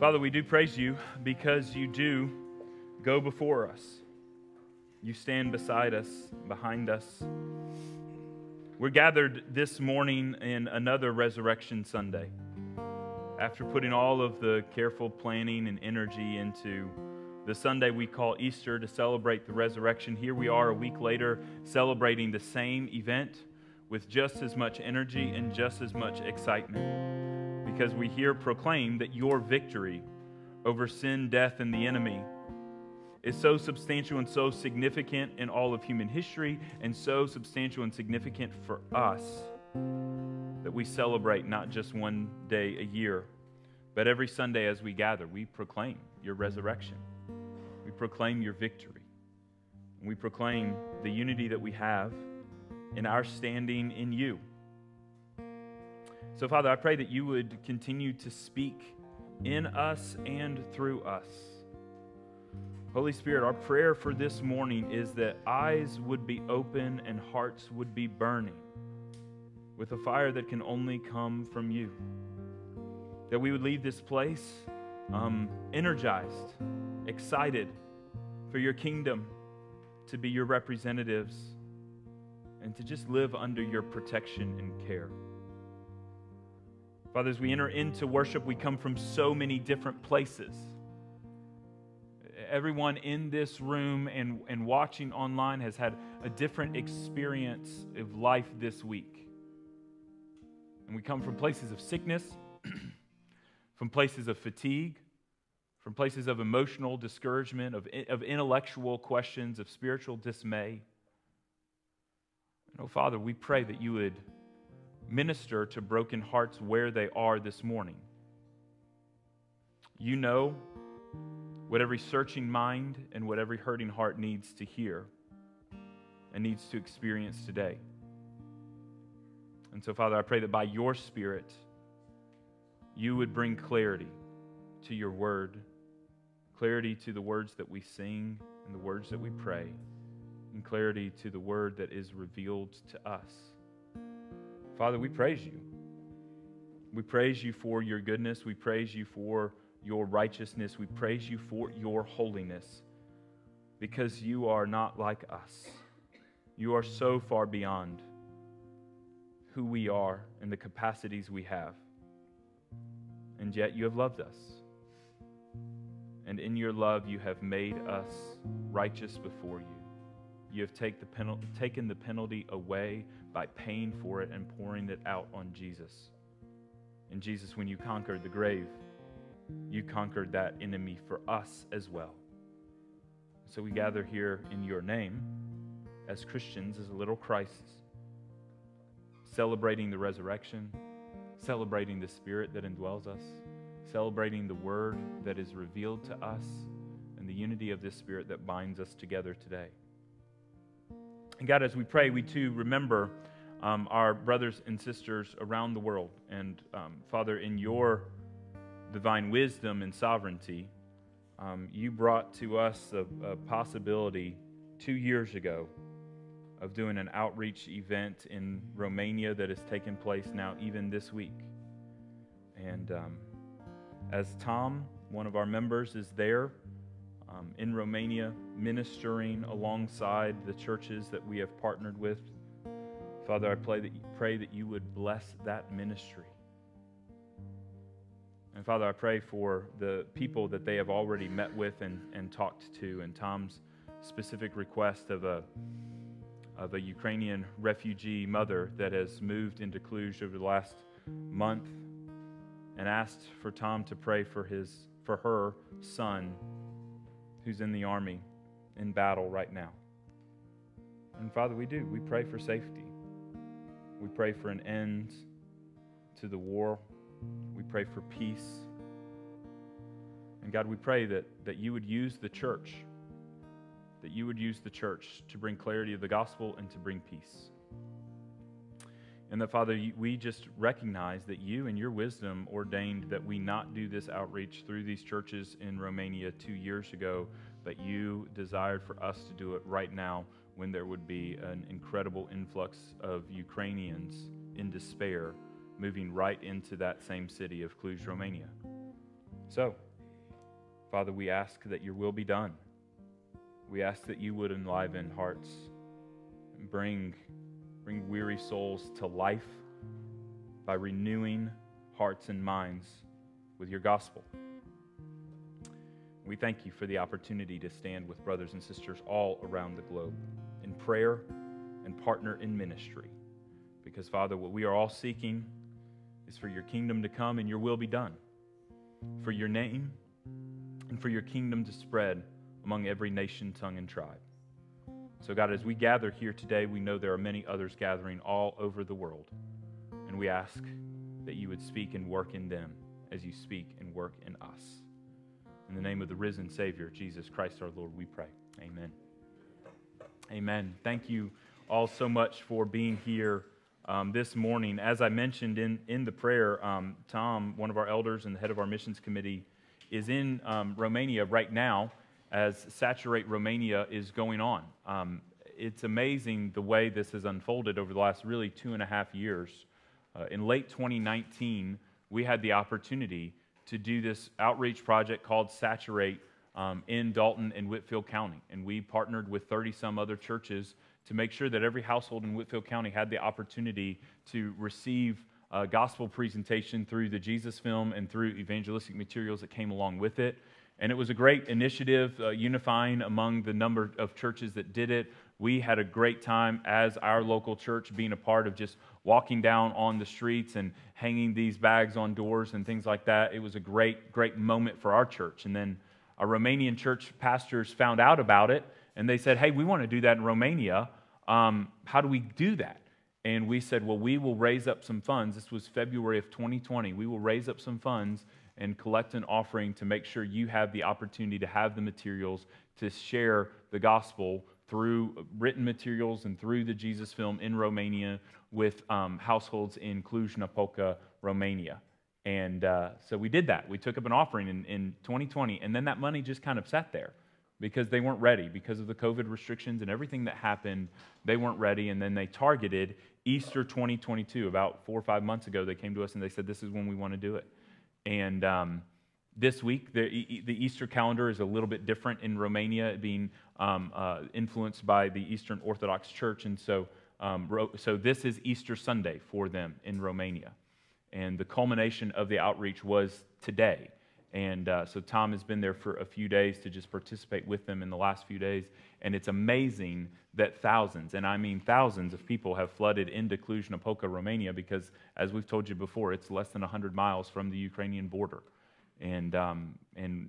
Father, we do praise you because you do go before us. You stand beside us, behind us. We're gathered this morning in another Resurrection Sunday. After putting all of the careful planning and energy into the Sunday we call Easter to celebrate the resurrection, here we are a week later celebrating the same event with just as much energy and just as much excitement because we hear proclaimed that your victory over sin, death, and the enemy is so substantial and so significant in all of human history, and so substantial and significant for us that we celebrate not just one day a year, but every Sunday as we gather, we proclaim your resurrection. We proclaim your victory. We proclaim the unity that we have in our standing in you. So, Father, I pray that you would continue to speak in us and through us. Holy Spirit, our prayer for this morning is that eyes would be open and hearts would be burning with a fire that can only come from you. That we would leave this place um, energized, excited for your kingdom to be your representatives and to just live under your protection and care. Father, as we enter into worship, we come from so many different places. Everyone in this room and, and watching online has had a different experience of life this week. And we come from places of sickness, from places of fatigue, from places of emotional discouragement, of, of intellectual questions, of spiritual dismay. And oh, Father, we pray that you would minister to broken hearts where they are this morning. You know what every searching mind and what every hurting heart needs to hear and needs to experience today. And so, Father, I pray that by your Spirit, you would bring clarity to your word, clarity to the words that we sing and the words that we pray, and clarity to the word that is revealed to us. Father, we praise you. We praise you for your goodness. We praise you for your righteousness. We praise you for your holiness because you are not like us. You are so far beyond who we are and the capacities we have. And yet you have loved us. And in your love, you have made us righteous before you. You have take the penal- taken the penalty away by paying for it and pouring it out on Jesus. And Jesus, when you conquered the grave, you conquered that enemy for us as well. So we gather here in your name as Christians, as little Christs, celebrating the resurrection, celebrating the Spirit that indwells us, celebrating the Word that is revealed to us, and the unity of this Spirit that binds us together today. And God, as we pray, we too remember um, our brothers and sisters around the world. And um, Father, in your divine wisdom and sovereignty, um, you brought to us a, a, possibility two years ago of doing an outreach event in Romania that has taken place now, even this week. And um, as Tom, one of our members, is there, um, in Romania, ministering alongside the churches that we have partnered with. Father, I pray that, you, pray that you would bless that ministry. And Father, I pray for the people that they have already met with and, and talked to, and Tom's specific request of a, of a Ukrainian refugee mother that has moved into Cluj over the last month and asked for Tom to pray for, his, for her son who's in the army in battle right now. And Father, we do. We pray for safety. We pray for an end to the war. We pray for peace. And God, we pray that, that you would use the church, that you would use the church to bring clarity of the gospel and to bring peace. And that, Father, we just recognize that you and your wisdom ordained that we not do this outreach through these churches in Romania two years ago, but you desired for us to do it right now when there would be an incredible influx of Ukrainians in despair moving right into that same city of Cluj, Romania. So, Father, we ask that your will be done. We ask that you would enliven hearts and bring, bring weary souls to life by renewing hearts and minds with your gospel. We thank you for the opportunity to stand with brothers and sisters all around the globe in prayer and partner in ministry. Because, Father, what we are all seeking is for your kingdom to come and your will be done, for your name and for your kingdom to spread among every nation, tongue, and tribe. So, God, as we gather here today, we know there are many others gathering all over the world. And we ask that you would speak and work in them as you speak and work in us. In the name of the risen Savior, Jesus Christ our Lord, we pray. Amen. Amen. Thank you all so much for being here um, this morning. As I mentioned in, in the prayer, um, Tom, one of our elders and the head of our missions committee, is in um, Romania right now as Saturate Romania is going on. Um, it's amazing the way this has unfolded over the last really two and a half years. Uh, in late 2019, we had the opportunity to do this outreach project called Saturate um, in Dalton and Whitfield County. And we partnered with 30 some other churches to make sure that every household in Whitfield County had the opportunity to receive a gospel presentation through the Jesus film and through evangelistic materials that came along with it. And it was a great initiative, uh, unifying among the number of churches that did it. We had a great time as our local church being a part of just walking down on the streets and hanging these bags on doors and things like that. It was a great, great moment for our church. And then our Romanian church pastors found out about it and they said, Hey, we want to do that in Romania. Um, how do we do that? And we said, Well, we will raise up some funds. This was February of 2020. We will raise up some funds and collect an offering to make sure you have the opportunity to have the materials to share the gospel through written materials and through the Jesus film in Romania with um, households in Cluj Napoca, Romania. And uh, so we did that. We took up an offering in, in 2020, and then that money just kind of sat there because they weren't ready because of the COVID restrictions and everything that happened. They weren't ready, and then they targeted Easter 2022. About four or five months ago, they came to us and they said, "This is when we want to do it." And um, this week, the, the Easter calendar is a little bit different in Romania, being um, uh, influenced by the Eastern Orthodox Church, and so um, so this is Easter Sunday for them in Romania, and the culmination of the outreach was today. And uh, so Tom has been there for a few days to just participate with them in the last few days. And it's amazing that thousands, and I mean thousands of people have flooded into Cluj-Napoca, Romania, because as we've told you before, it's less than 100 miles from the Ukrainian border. And, um, and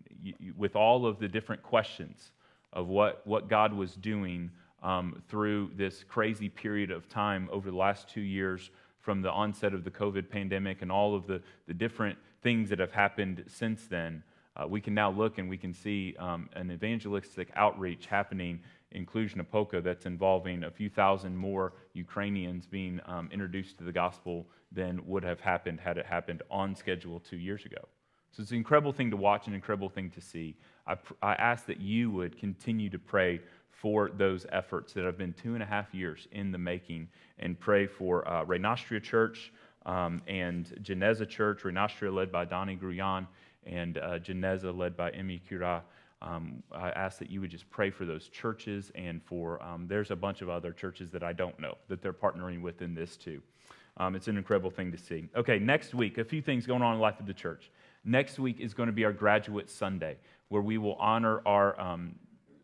with all of the different questions of what, what God was doing um, through this crazy period of time over the last two years from the onset of the COVID pandemic and all of the, the different things that have happened since then, uh, we can now look and we can see um, an evangelistic outreach happening in Cluj-Napoca that's involving a few thousand more Ukrainians being um, introduced to the gospel than would have happened had it happened on schedule two years ago. So it's an incredible thing to watch, an incredible thing to see. I, pr- I ask that you would continue to pray for those efforts that have been two and a half years in the making and pray for uh, Church, um, and Geneza Church, Renastria led by Donnie Gruyan, and uh, Geneza led by Emmy Kira. Um, I ask that you would just pray for those churches and for, um, there's a bunch of other churches that I don't know that they're partnering with in this too. Um, it's an incredible thing to see. Okay, next week, a few things going on in the life of the church. Next week is going to be our Graduate Sunday, where we will honor our um,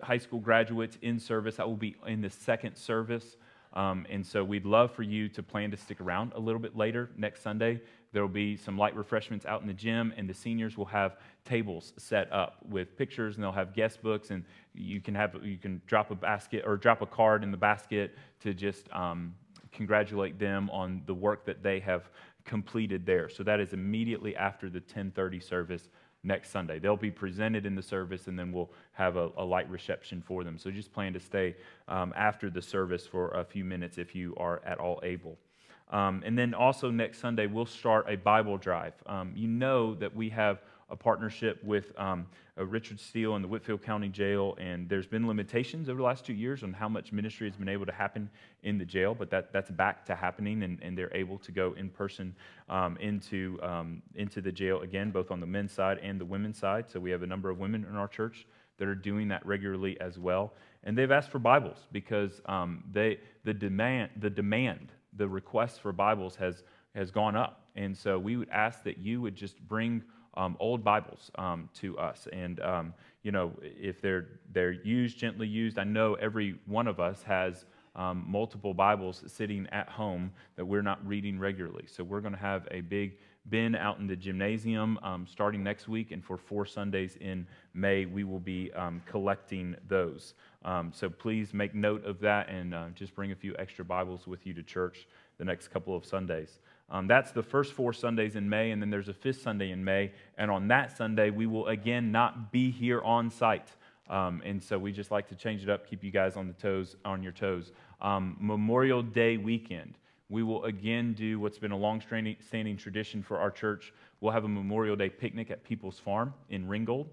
high school graduates in service. That will be in the second service. Um, and so we'd love for you to plan to stick around a little bit later next Sunday. There will be some light refreshments out in the gym, and the seniors will have tables set up with pictures, and they'll have guest books, and you can have you can drop a basket or drop a card in the basket to just um, congratulate them on the work that they have completed there. So that is immediately after the 10:30 service next Sunday. They'll be presented in the service, and then we'll have a, a light reception for them. So just plan to stay um, after the service for a few minutes if you are at all able. Um, and then also next Sunday, we'll start a Bible drive. Um, you know that we have a partnership with um, uh, Richard Steele and the Whitfield County Jail, and there's been limitations over the last two years on how much ministry has been able to happen in the jail, but that, that's back to happening, and, and they're able to go in person um, into, um, into the jail again, both on the men's side and the women's side. So we have a number of women in our church that are doing that regularly as well. And they've asked for Bibles because um, they, the, demand, the demand, the request for Bibles has, has gone up. And so we would ask that you would just bring um, old Bibles um, to us. And, um, you know, if they're, they're used, gently used, I know every one of us has um, multiple Bibles sitting at home that we're not reading regularly. So we're going to have a big bin out in the gymnasium um, starting next week. And for four Sundays in May, we will be um, collecting those. so please make note of that and uh, just bring a few extra Bibles with you to church the next couple of Sundays. Um, that's the first four Sundays in May, and then there's a fifth Sunday in May. And on that Sunday, we will again not be here on site. Um, and so we just like to change it up, keep you guys on the toes, on your toes. Um, Memorial Day weekend, we will again do what's been a long standing tradition for our church. We'll have a Memorial Day picnic at People's Farm in Ringgold.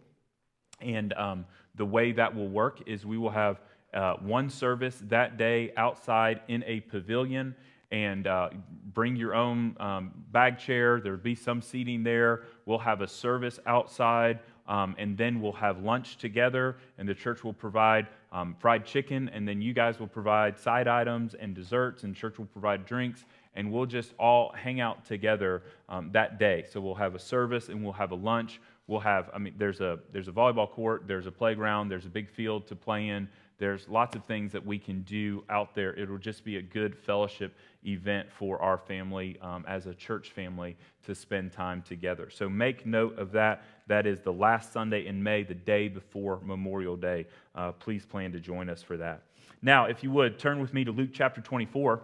And um, the way that will work is we will have uh, one service that day outside in a pavilion and uh, bring your own um, bag chair. There'll be some seating there. We'll have a service outside, um, and then we'll have lunch together. And the church will provide um, fried chicken, and then you guys will provide side items and desserts, and church will provide drinks. And we'll just all hang out together um, that day. So we'll have a service and we'll have a lunch. We'll have, I mean, there's a, there's a volleyball court, there's a playground, there's a big field to play in. There's lots of things that we can do out there. It'll just be a good fellowship event for our family um, as a church family to spend time together. So make note of that. That is the last Sunday in May, the day before Memorial Day. Uh, please plan to join us for that. Now, if you would, turn with me to Luke chapter 24,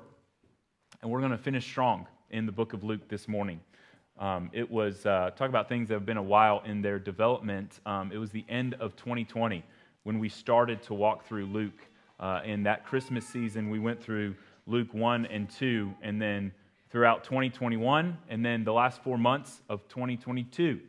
and we're going to finish strong in the book of Luke this morning. Um, it was, uh, talk about things that have been a while in their development. Um, it was the end of 2020 when we started to walk through Luke. Uh, in that Christmas season, we went through Luke 1 and 2, and then throughout 2021, and then the last four months of 2022,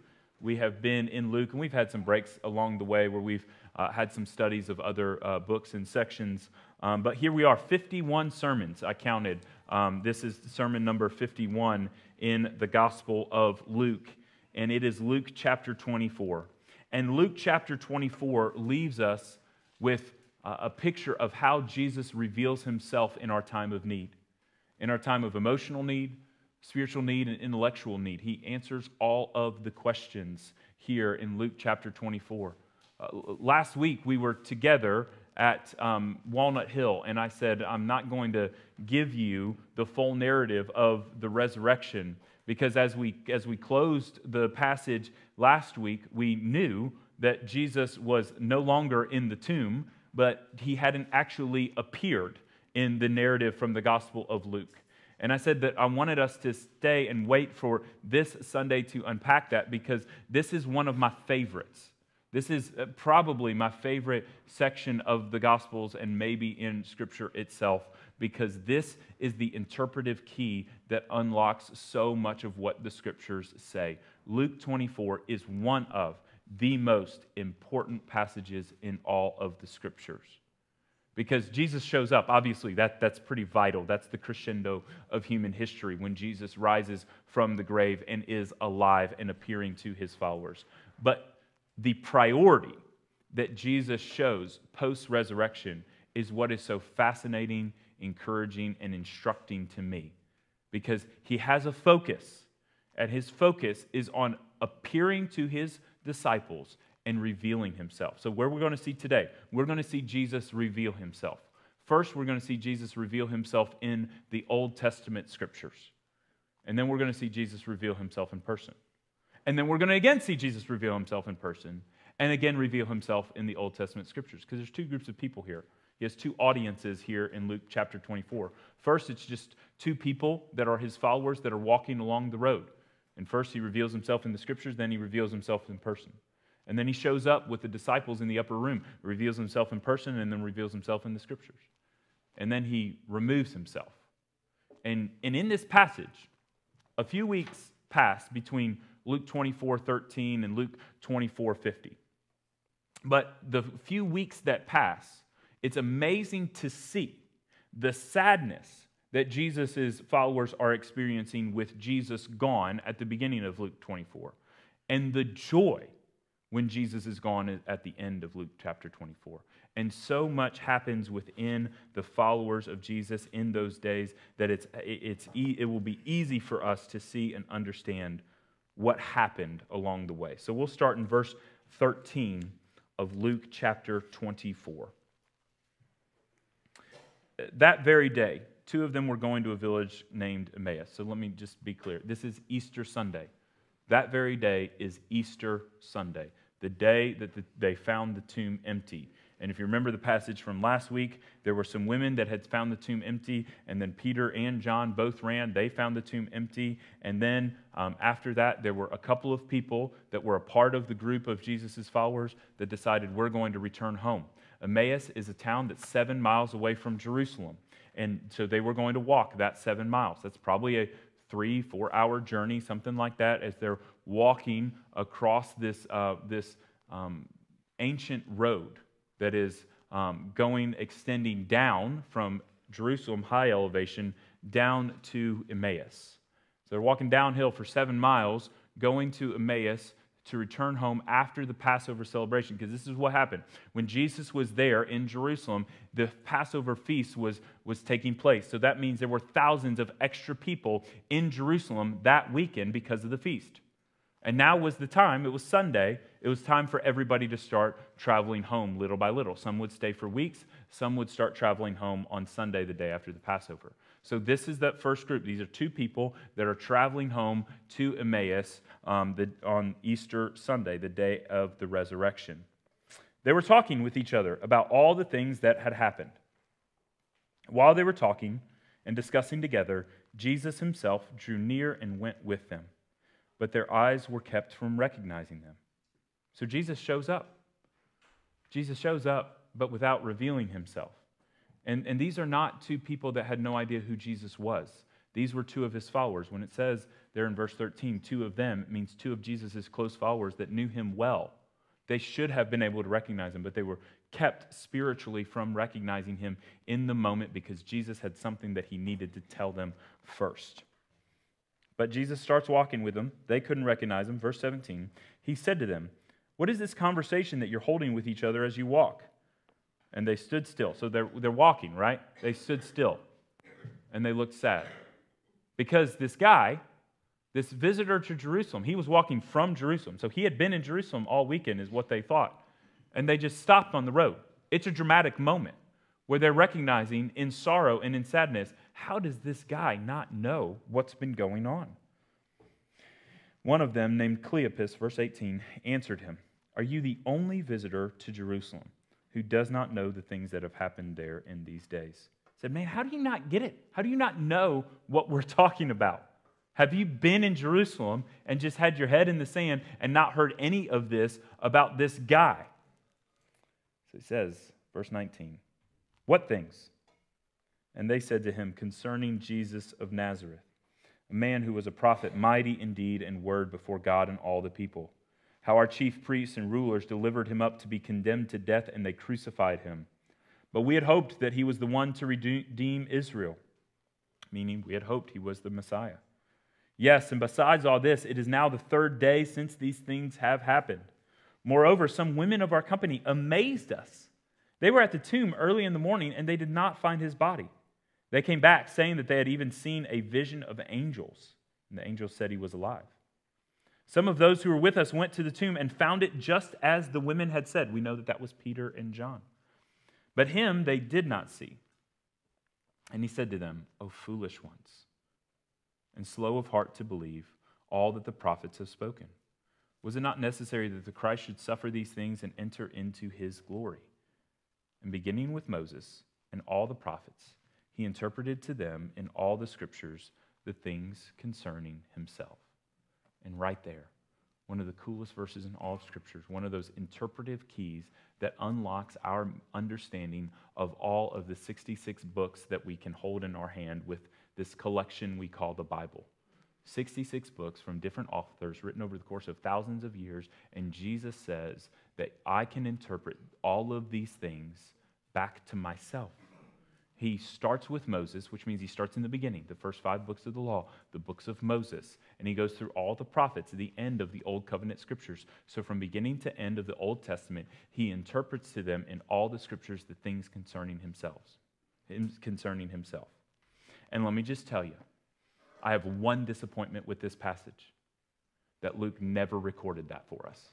we have been in Luke, and we've had some breaks along the way where we've uh, had some studies of other uh, books and sections. Um, but here we are, 51 sermons I counted. Um, this is sermon number 51 in the Gospel of Luke, and it is Luke chapter 24. And Luke chapter 24 leaves us with a picture of how Jesus reveals himself in our time of need, in our time of emotional need, spiritual need, and intellectual need. He answers all of the questions here in Luke chapter 24. Uh, last week, we were together at um, Walnut Hill, and I said, I'm not going to give you the full narrative of the resurrection because as we, as we closed the passage last week, we knew that Jesus was no longer in the tomb, but he hadn't actually appeared in the narrative from the Gospel of Luke. And I said that I wanted us to stay and wait for this Sunday to unpack that because this is one of my favorites. This is uh, probably my favorite section of the Gospels and maybe in Scripture itself because this is the interpretive key that unlocks so much of what the Scriptures say. Luke 24 is one of the most important passages in all of the scriptures. Because Jesus shows up, obviously, that, that's pretty vital. That's the crescendo of human history when Jesus rises from the grave and is alive and appearing to his followers. But the priority that Jesus shows post resurrection is what is so fascinating, encouraging, and instructing to me. Because he has a focus, and his focus is on appearing to his disciples and revealing himself. So, where we're going to see today, we're going to see Jesus reveal himself. First, we're going to see Jesus reveal himself in the Old Testament scriptures. And then we're going to see Jesus reveal himself in person. And then we're going to again see Jesus reveal himself in person and again reveal himself in the Old Testament scriptures because there's two groups of people here. He has two audiences here in Luke chapter 24. First, it's just two people that are his followers that are walking along the road. And first, he reveals himself in the scriptures, then he reveals himself in person. And then he shows up with the disciples in the upper room, reveals himself in person, and then reveals himself in the scriptures. And then he removes himself. And, and in this passage, a few weeks pass between Luke 24 13 and Luke 24 50. But the few weeks that pass, it's amazing to see the sadness that Jesus' followers are experiencing with Jesus gone at the beginning of Luke 24, and the joy when Jesus is gone at the end of Luke chapter 24. And so much happens within the followers of Jesus in those days that it's, it's, it will be easy for us to see and understand what happened along the way. So we'll start in verse 13 of Luke chapter 24. That very day, two of them were going to a village named Emmaus. So let me just be clear. This is Easter Sunday. That very day is Easter Sunday, the day that they found the tomb empty. And if you remember the passage from last week, there were some women that had found the tomb empty, and then Peter and John both ran. They found the tomb empty. And then um, after that, there were a couple of people that were a part of the group of Jesus' followers that decided we're going to return home. Emmaus is a town that's seven miles away from Jerusalem. And so they were going to walk that seven miles. That's probably a three, four hour journey, something like that, as they're walking across this, uh, this um, ancient road that is um, going, extending down from Jerusalem, high elevation, down to Emmaus. So they're walking downhill for seven miles, going to Emmaus to return home after the Passover celebration. Because this is what happened. When Jesus was there in Jerusalem, the Passover feast was, was taking place. So that means there were thousands of extra people in Jerusalem that weekend because of the feast. And now was the time, it was Sunday, it was time for everybody to start traveling home little by little. Some would stay for weeks, some would start traveling home on Sunday, the day after the Passover. So, this is that first group. These are two people that are traveling home to Emmaus um, the, on Easter Sunday, the day of the resurrection. They were talking with each other about all the things that had happened. While they were talking and discussing together, Jesus himself drew near and went with them but their eyes were kept from recognizing them. So Jesus shows up. Jesus shows up, but without revealing himself. And, and these are not two people that had no idea who Jesus was. These were two of his followers. When it says there in verse 13, two of them, it means two of Jesus' close followers that knew him well. They should have been able to recognize him, but they were kept spiritually from recognizing him in the moment because Jesus had something that he needed to tell them first. But Jesus starts walking with them. They couldn't recognize him. Verse 17, he said to them, What is this conversation that you're holding with each other as you walk? And they stood still. So they're, they're walking, right? They stood still. And they looked sad. Because this guy, this visitor to Jerusalem, he was walking from Jerusalem. So he had been in Jerusalem all weekend, is what they thought. And they just stopped on the road. It's a dramatic moment where they're recognizing in sorrow and in sadness how does this guy not know what's been going on? One of them, named Cleopas, verse 18, answered him, Are you the only visitor to Jerusalem who does not know the things that have happened there in these days? said, Man, how do you not get it? How do you not know what we're talking about? Have you been in Jerusalem and just had your head in the sand and not heard any of this about this guy? So he says, verse 19, What things? And they said to him, Concerning Jesus of Nazareth, a man who was a prophet, mighty in deed and word before God and all the people. How our chief priests and rulers delivered him up to be condemned to death, and they crucified him. But we had hoped that he was the one to redeem Israel, meaning we had hoped he was the Messiah. Yes, and besides all this, it is now the third day since these things have happened. Moreover, some women of our company amazed us. They were at the tomb early in the morning, and they did not find his body. They came back saying that they had even seen a vision of angels, and the angels said he was alive. Some of those who were with us went to the tomb and found it just as the women had said. We know that that was Peter and John. But him they did not see. And he said to them, O foolish ones, and slow of heart to believe all that the prophets have spoken. Was it not necessary that the Christ should suffer these things and enter into his glory? And beginning with Moses and all the prophets, he interpreted to them in all the scriptures the things concerning himself. And right there, one of the coolest verses in all of scriptures, one of those interpretive keys that unlocks our understanding of all of the 66 books that we can hold in our hand with this collection we call the Bible. 66 books from different authors written over the course of thousands of years. And Jesus says that I can interpret all of these things back to myself. He starts with Moses, which means he starts in the beginning, the first five books of the law, the books of Moses, and he goes through all the prophets, the end of the Old Covenant scriptures. So, from beginning to end of the Old Testament, he interprets to them in all the scriptures the things concerning himself, concerning himself. And let me just tell you, I have one disappointment with this passage that Luke never recorded that for us.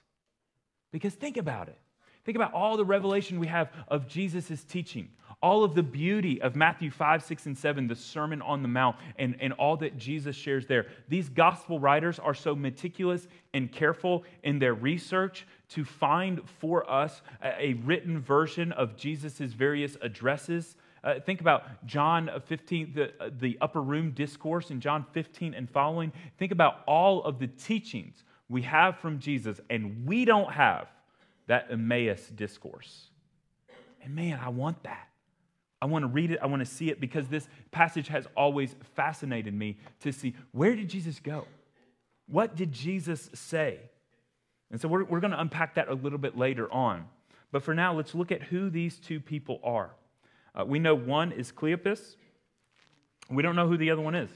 Because think about it. Think about all the revelation we have of Jesus' teaching, all of the beauty of Matthew 5, 6, and 7, the Sermon on the Mount, and, and all that Jesus shares there. These gospel writers are so meticulous and careful in their research to find for us a, a written version of Jesus' various addresses. Uh, think about John 15, the, uh, the upper room discourse in John 15 and following. Think about all of the teachings we have from Jesus, and we don't have that Emmaus discourse. And man, I want that. I want to read it, I want to see it because this passage has always fascinated me to see where did Jesus go? What did Jesus say? And so we're, we're going to unpack that a little bit later on. But for now, let's look at who these two people are. Uh, we know one is Cleopas. We don't know who the other one is.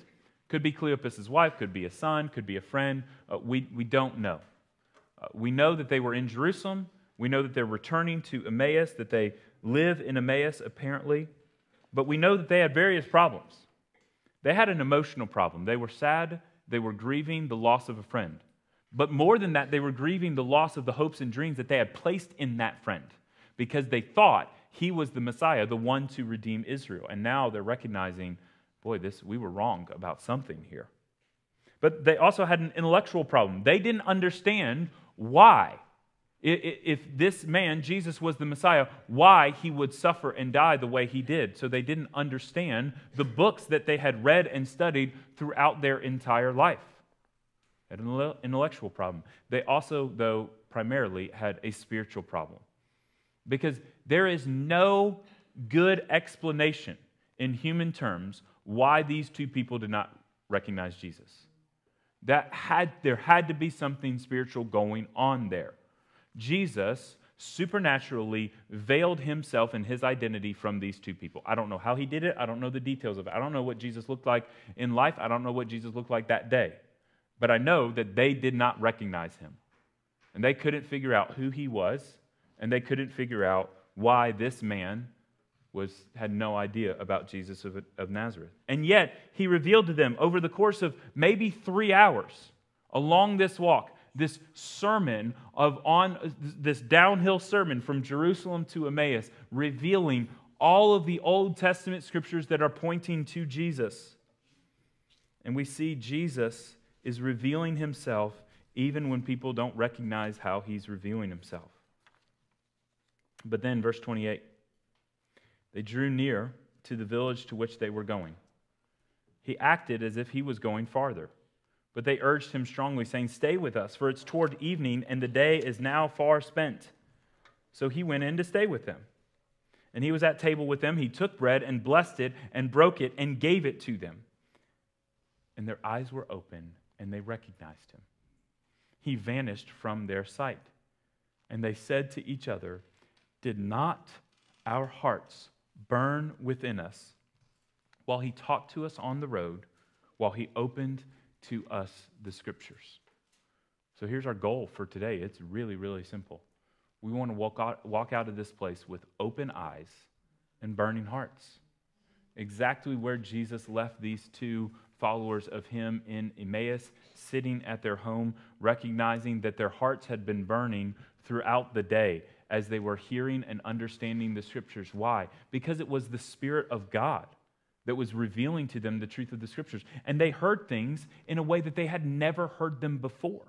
Could be Cleopas's wife, could be a son, could be a friend. Uh, we, we don't know. Uh, we know that they were in Jerusalem. We know that they're returning to Emmaus, that they live in Emmaus apparently. But we know that they had various problems. They had an emotional problem. They were sad, they were grieving the loss of a friend. But more than that, they were grieving the loss of the hopes and dreams that they had placed in that friend because they thought he was the Messiah, the one to redeem Israel. And now they're recognizing, boy, this we were wrong about something here. But they also had an intellectual problem. They didn't understand why if this man, Jesus, was the Messiah, why he would suffer and die the way he did. So they didn't understand the books that they had read and studied throughout their entire life. Had an intellectual problem. They also, though, primarily had a spiritual problem. Because there is no good explanation in human terms why these two people did not recognize Jesus. That had, there had to be something spiritual going on there. Jesus supernaturally veiled himself and his identity from these two people. I don't know how he did it. I don't know the details of it. I don't know what Jesus looked like in life. I don't know what Jesus looked like that day. But I know that they did not recognize him. And they couldn't figure out who he was, and they couldn't figure out why this man was, had no idea about Jesus of, of Nazareth. And yet, he revealed to them over the course of maybe three hours along this walk this sermon of on this downhill sermon from Jerusalem to Emmaus, revealing all of the Old Testament scriptures that are pointing to Jesus. And we see Jesus is revealing himself even when people don't recognize how he's revealing himself. But then, verse 28 they drew near to the village to which they were going. He acted as if he was going farther. But they urged him strongly, saying, Stay with us, for it's toward evening, and the day is now far spent. So he went in to stay with them. And he was at table with them. He took bread and blessed it and broke it and gave it to them. And their eyes were open, and they recognized him. He vanished from their sight. And they said to each other, Did not our hearts burn within us while he talked to us on the road, while he opened to us the scriptures. So here's our goal for today. It's really, really simple. We want to walk out, walk out of this place with open eyes and burning hearts. Exactly where Jesus left these two followers of him in Emmaus, sitting at their home, recognizing that their hearts had been burning throughout the day as they were hearing and understanding the scriptures. Why? Because it was the Spirit of God that was revealing to them the truth of the scriptures. And they heard things in a way that they had never heard them before.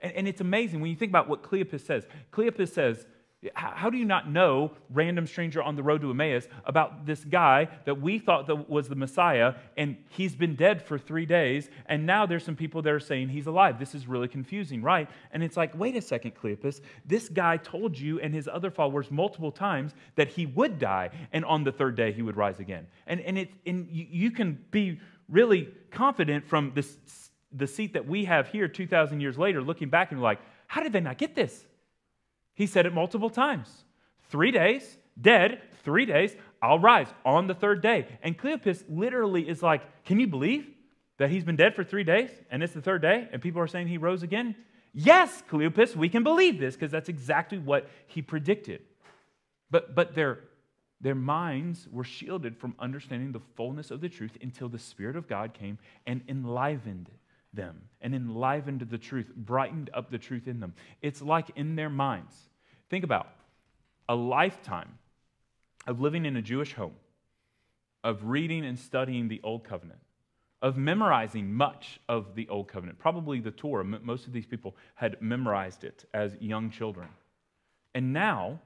And, and it's amazing when you think about what Cleopas says. Cleopas says, how do you not know, random stranger on the road to Emmaus, about this guy that we thought that was the Messiah, and he's been dead for three days, and now there's some people that are saying he's alive? This is really confusing, right? And it's like, wait a second, Cleopas. This guy told you and his other followers multiple times that he would die, and on the third day he would rise again. And, and, it, and you, can be really confident from this, the seat that we have here 2,000 years later, looking back and like, how did they not get this? He said it multiple times. Three days, dead, three days, I'll rise on the third day. And Cleopas literally is like, Can you believe that he's been dead for three days and it's the third day and people are saying he rose again? Yes, Cleopas, we can believe this because that's exactly what he predicted. But, but their, their minds were shielded from understanding the fullness of the truth until the Spirit of God came and enlivened them and enlivened the truth, brightened up the truth in them. It's like in their minds. Think about a lifetime of living in a Jewish home, of reading and studying the Old Covenant, of memorizing much of the Old Covenant. Probably the Torah, most of these people had memorized it as young children. And now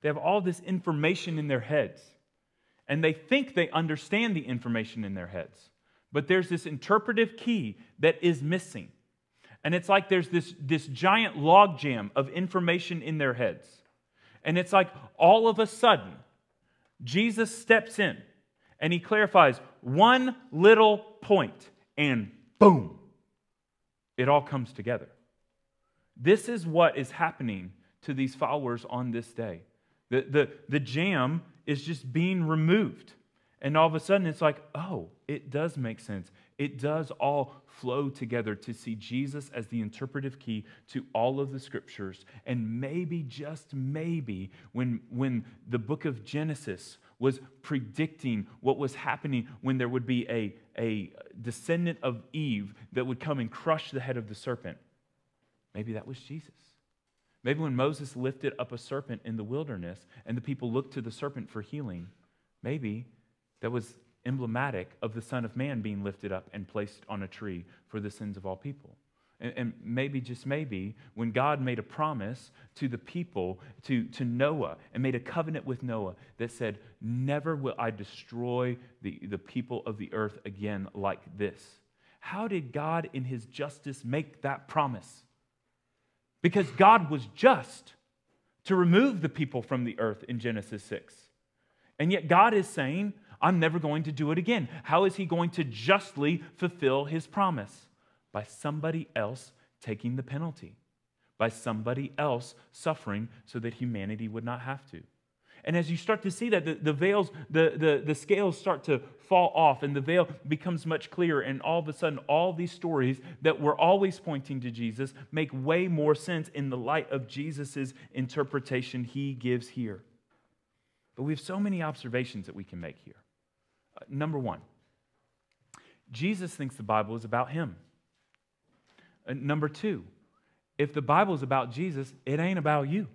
they have all this information in their heads, and they think they understand the information in their heads. But there's this interpretive key that is missing. And it's like there's this, this giant logjam of information in their heads. And it's like all of a sudden, Jesus steps in and he clarifies one little point, and boom, it all comes together. This is what is happening to these followers on this day. The, the, the jam is just being removed. And all of a sudden, it's like, oh, it does make sense. It does all flow together to see Jesus as the interpretive key to all of the scriptures. And maybe, just maybe, when, when the book of Genesis was predicting what was happening when there would be a, a descendant of Eve that would come and crush the head of the serpent, maybe that was Jesus. Maybe when Moses lifted up a serpent in the wilderness and the people looked to the serpent for healing, maybe that was emblematic of the Son of Man being lifted up and placed on a tree for the sins of all people. And, and maybe, just maybe, when God made a promise to the people, to, to Noah, and made a covenant with Noah that said, Never will I destroy the, the people of the earth again like this. How did God, in his justice, make that promise? Because God was just to remove the people from the earth in Genesis 6. And yet, God is saying, I'm never going to do it again. How is he going to justly fulfill his promise? By somebody else taking the penalty, by somebody else suffering so that humanity would not have to. And as you start to see that, the, the veils, the, the, the scales start to fall off, and the veil becomes much clearer. And all of a sudden, all these stories that were always pointing to Jesus make way more sense in the light of Jesus' interpretation he gives here. But we have so many observations that we can make here. Number one, Jesus thinks the Bible is about him. Uh, number two, if the Bible is about Jesus, it ain't about you.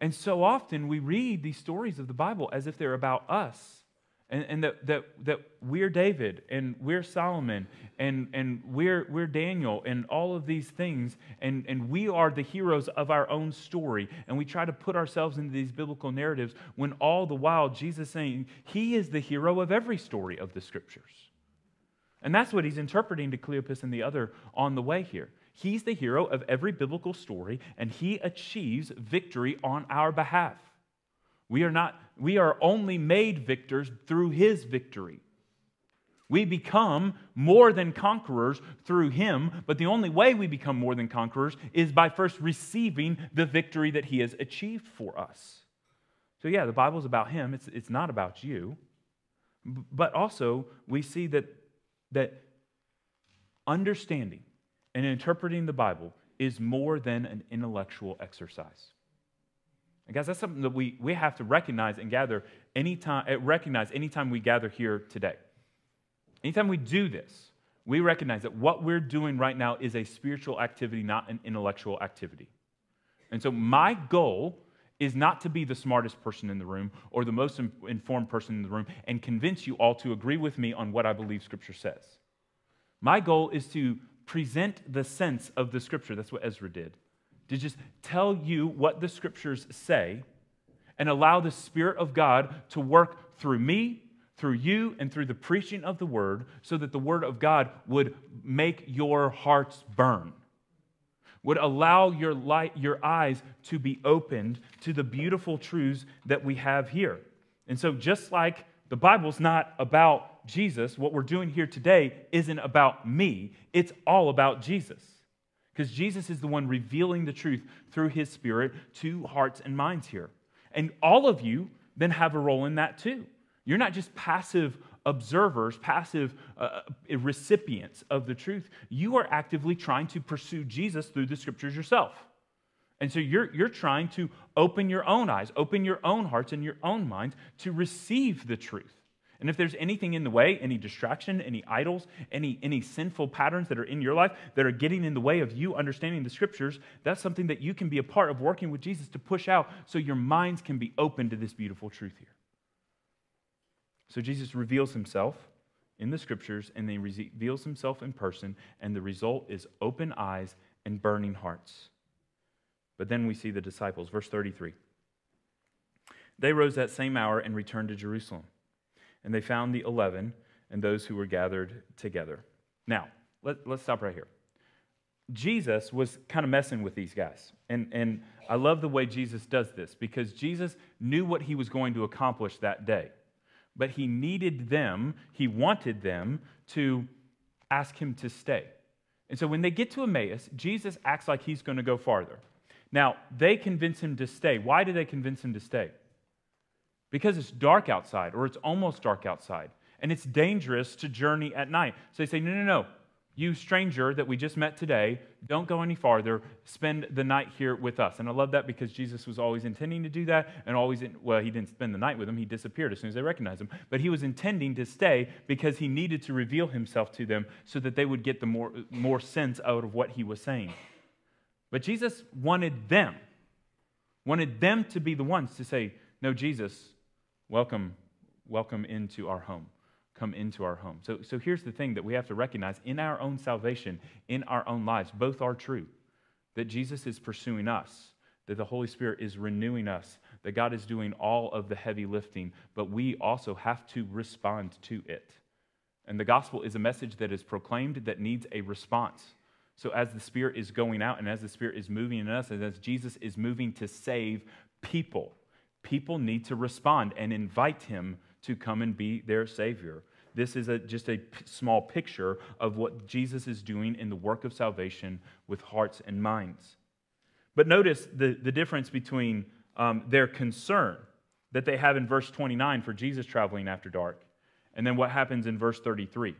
And so often we read these stories of the Bible as if they're about us. And, and that, that, that we're David and we're Solomon and, and we're, we're Daniel and all of these things. And, and we are the heroes of our own story. And we try to put ourselves into these biblical narratives when all the while Jesus saying he is the hero of every story of the scriptures. And that's what he's interpreting to Cleopas and the other on the way here. He's the hero of every biblical story, and he achieves victory on our behalf. We are not, we are only made victors through his victory. We become more than conquerors through him, but the only way we become more than conquerors is by first receiving the victory that he has achieved for us. So, yeah, the Bible's about him, it's, it's not about you. But also, we see that, that understanding and interpreting the Bible is more than an intellectual exercise. And guys, that's something that we, we have to recognize and gather anytime, eh, recognize anytime we gather here today. Anytime we do this, we recognize that what we're doing right now is a spiritual activity, not an intellectual activity. And so my goal is not to be the smartest person in the room or the most informed person in the room and convince you all to agree with me on what I believe Scripture says. My goal is to present the sense of the Scripture. That's what Ezra did to just tell you what the scriptures say and allow the Spirit of God to work through me, through you, and through the preaching of the word so that the word of God would make your hearts burn. Would allow your light, your eyes to be opened to the beautiful truths that we have here. And so, just like the Bible's not about Jesus, what we're doing here today isn't about me, it's all about Jesus. Because Jesus is the one revealing the truth through his spirit to hearts and minds here. And all of you then have a role in that too. You're not just passive observers, passive uh, uh, recipients of the truth. You are actively trying to pursue Jesus through the scriptures yourself. And so you're, you're trying to open your own eyes, open your own hearts and your own minds to receive the truth. And if there's anything in the way, any distraction, any idols, any, any sinful patterns that are in your life that are getting in the way of you understanding the scriptures, that's something that you can be a part of working with Jesus to push out so your minds can be open to this beautiful truth here. So Jesus reveals himself in the scriptures and then he reveals himself in person, and the result is open eyes and burning hearts. But then we see the disciples. Verse 33. They rose that same hour and returned to Jerusalem. And they found the eleven and those who were gathered together. Now, let, us stop right here. Jesus was kind of messing with these guys. And, and I love the way Jesus does this because Jesus knew what he was going to accomplish that day. But he needed them, he wanted them to ask him to stay. And so when they get to Emmaus, Jesus acts like he's going to go farther. Now, they convince him to stay. Why do they convince him to stay? Because it's dark outside, or it's almost dark outside, and it's dangerous to journey at night. So they say, No, no, no. You stranger that we just met today, don't go any farther. Spend the night here with us. And I love that because Jesus was always intending to do that, and always, in, well, he didn't spend the night with them. He disappeared as soon as they recognized him. But he was intending to stay because he needed to reveal himself to them so that they would get the more, more sense out of what he was saying. But Jesus wanted them, wanted them to be the ones to say, No, Jesus, welcome, welcome into our home. Come into our home. So, so here's the thing that we have to recognize in our own salvation, in our own lives, both are true. That Jesus is pursuing us, that the Holy Spirit is renewing us, that God is doing all of the heavy lifting, but we also have to respond to it. And the gospel is a message that is proclaimed that needs a response. So, as the Spirit is going out and as the Spirit is moving in us, and as Jesus is moving to save people, people need to respond and invite Him to come and be their Savior. This is a, just a p- small picture of what Jesus is doing in the work of salvation with hearts and minds. But notice the, the difference between um, their concern that they have in verse 29 for Jesus traveling after dark and then what happens in verse 33.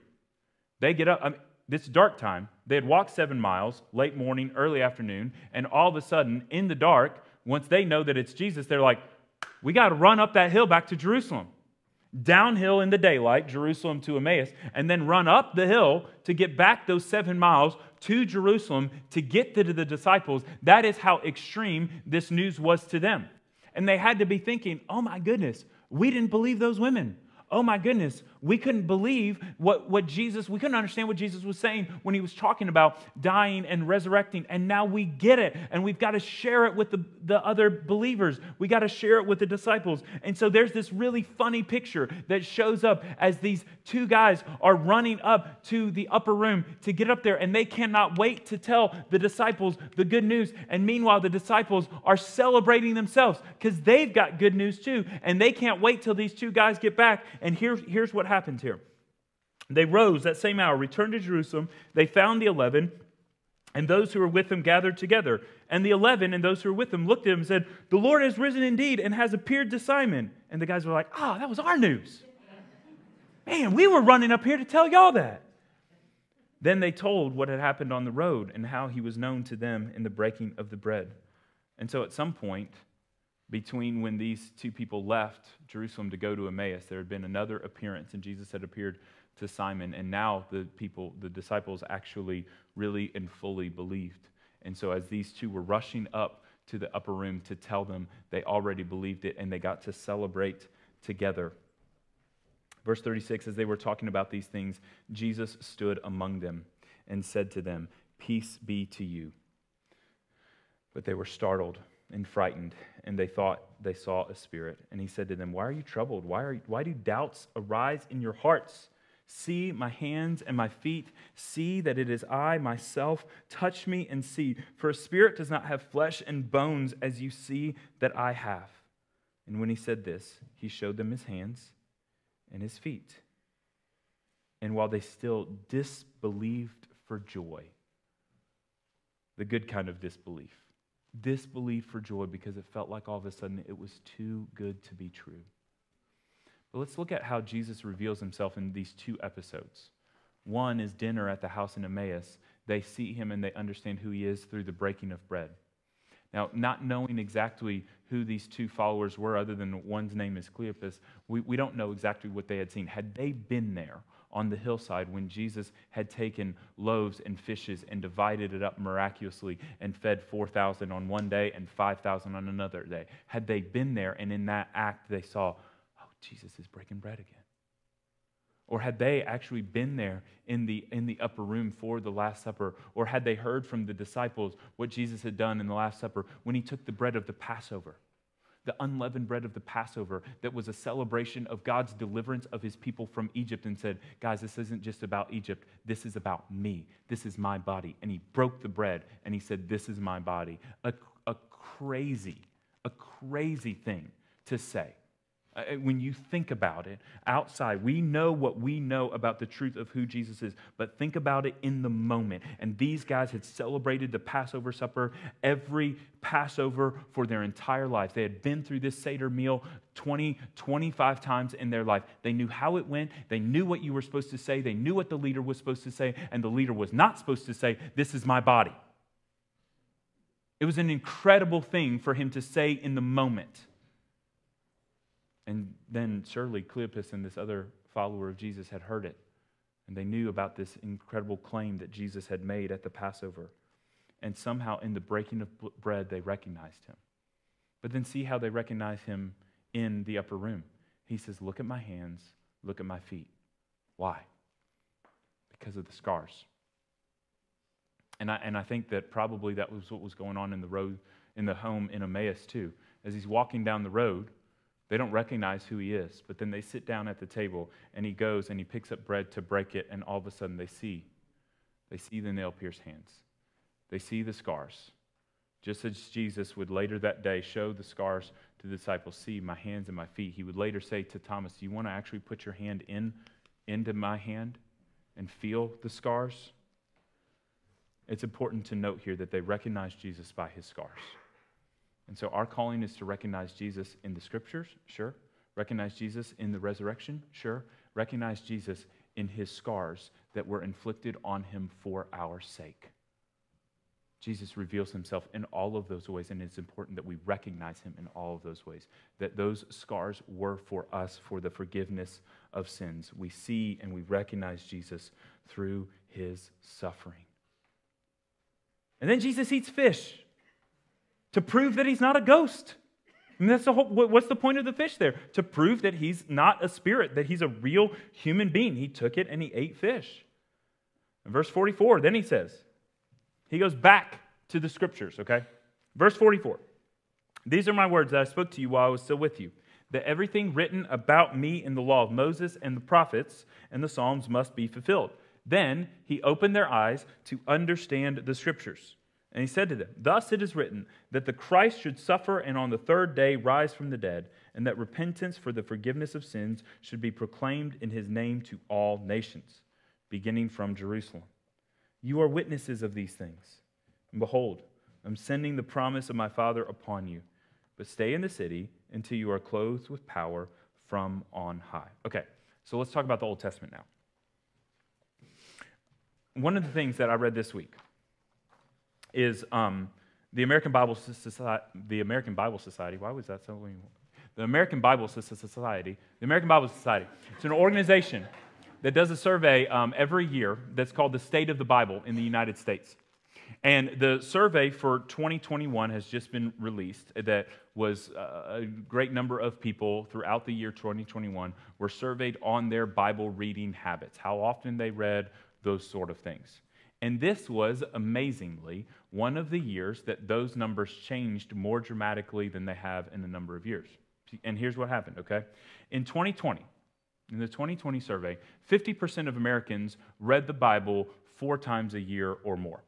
They get up. I mean, this dark time, they had walked seven miles, late morning, early afternoon, and all of a sudden, in the dark, once they know that it's Jesus, they're like, we got to run up that hill back to Jerusalem. Downhill in the daylight, Jerusalem to Emmaus, and then run up the hill to get back those seven miles to Jerusalem to get to the disciples. That is how extreme this news was to them. And they had to be thinking, oh my goodness, we didn't believe those women oh my goodness, we couldn't believe what, what Jesus, we couldn't understand what Jesus was saying when he was talking about dying and resurrecting. And now we get it. And we've got to share it with the, the other believers. We got to share it with the disciples. And so there's this really funny picture that shows up as these two guys are running up to the upper room to get up there. And they cannot wait to tell the disciples the good news. And meanwhile, the disciples are celebrating themselves because they've got good news too. And they can't wait till these two guys get back and here's, here's what here. They rose that same hour, returned to Jerusalem. They found the eleven, and those who were with them gathered together. And the eleven and those who were with them looked at him and said, The Lord has risen indeed and has appeared to Simon. And the guys were like, Ah, oh, that was our news. Man, we were running up here to tell y'all that. Then they told what had happened on the road and how he was known to them in the breaking of the bread. And so at some point, between when these two people left Jerusalem to go to Emmaus, there had been another appearance, and Jesus had appeared to Simon, and now the people, the disciples, actually really and fully believed. And so, as these two were rushing up to the upper room to tell them, they already believed it, and they got to celebrate together. Verse 36 As they were talking about these things, Jesus stood among them and said to them, Peace be to you. But they were startled and frightened, and they thought they saw a spirit. And he said to them, Why are you troubled? Why, are, why do doubts arise in your hearts? See my hands and my feet. See that it is I myself. Touch me and see. For a spirit does not have flesh and bones as you see that I have. And when he said this, he showed them his hands and his feet. And while they still disbelieved for joy, the good kind of disbelief, disbelief for joy because it felt like all of a sudden it was too good to be true. But let's look at how Jesus reveals himself in these two episodes. One is dinner at the house in Emmaus. They see him and they understand who he is through the breaking of bread. Now, not knowing exactly who these two followers were, other than one's name is Cleopas, we, we don't know exactly what they had seen. Had they been there on the hillside when Jesus had taken loaves and fishes and divided it up miraculously and fed 4,000 on one day and 5,000 on another day? Had they been there and in that act they saw, oh, Jesus is breaking bread again? Or had they actually been there in the, in the upper room for the Last Supper? Or had they heard from the disciples what Jesus had done in the Last Supper when he took the bread of the Passover? The unleavened bread of the Passover that was a celebration of God's deliverance of his people from Egypt and said, Guys, this isn't just about Egypt. This is about me. This is my body. And he broke the bread and he said, This is my body. A, a crazy, a crazy thing to say. Uh, when you think about it outside, we know what we know about the truth of who Jesus is, but think about it in the moment. And these guys had celebrated the Passover supper every Passover for their entire life. They had been through this Seder meal 20, 25 times in their life. They knew how it went, they knew what you were supposed to say, they knew what the leader was supposed to say, and the leader was not supposed to say, This is my body. It was an incredible thing for him to say in the moment. And then surely Cleopas and this other follower of Jesus had heard it. And they knew about this incredible claim that Jesus had made at the Passover. And somehow, in the breaking of bread, they recognized him. But then see how they recognize him in the upper room. He says, Look at my hands, look at my feet. Why? Because of the scars. And I, and I think that probably that was what was going on in the road, in the home in Emmaus too. As he's walking down the road, they don't recognize who he is, but then they sit down at the table and he goes and he picks up bread to break it, and all of a sudden they see. They see the nail pierced hands, they see the scars. Just as Jesus would later that day show the scars to the disciples, see my hands and my feet, he would later say to Thomas, Do you want to actually put your hand in into my hand and feel the scars? It's important to note here that they recognize Jesus by his scars. And so our calling is to recognize Jesus in the scriptures, sure. Recognize Jesus in the resurrection, sure. Recognize Jesus in his scars that were inflicted on him for our sake. Jesus reveals himself in all of those ways, and it's important that we recognize him in all of those ways. That those scars were for us for the forgiveness of sins. We see and we recognize Jesus through his suffering. And then Jesus eats fish to prove that he's not a ghost. And that's the whole, what's the point of the fish there? To prove that he's not a spirit, that he's a real human being. He took it and he ate fish. Verse 44, then he says, he goes back to the scriptures, okay? Verse 44 These are my words that I spoke to you while I was still with you, that everything written about me in the law of Moses and the prophets and the Psalms must be fulfilled. Then he opened their eyes to understand the scriptures. And he said to them, Thus it is written, that the Christ should suffer and on the third day rise from the dead, and that repentance for the forgiveness of sins should be proclaimed in his name to all nations, beginning from Jerusalem. You are witnesses of these things. And behold, I'm sending the promise of my Father upon you. But stay in the city until you are clothed with power from on high. Okay, so let's talk about the Old Testament now. One of the things that I read this week is um, the American Bible Society. The American Bible Society. Why was that so? The American Bible Society. The American Bible Society. It's an organization that does a survey um, every year that's called the State of the Bible in the United States. And the survey for 2021 has just been released. That was uh, a great number of people throughout the year 2021 were surveyed on their Bible reading habits, how often they read, those sort of things. And this was amazingly one of the years that those numbers changed more dramatically than they have in a number of years. And here's what happened, okay? In 2020, in the 2020 survey, 50% of Americans read the Bible four times a year or more.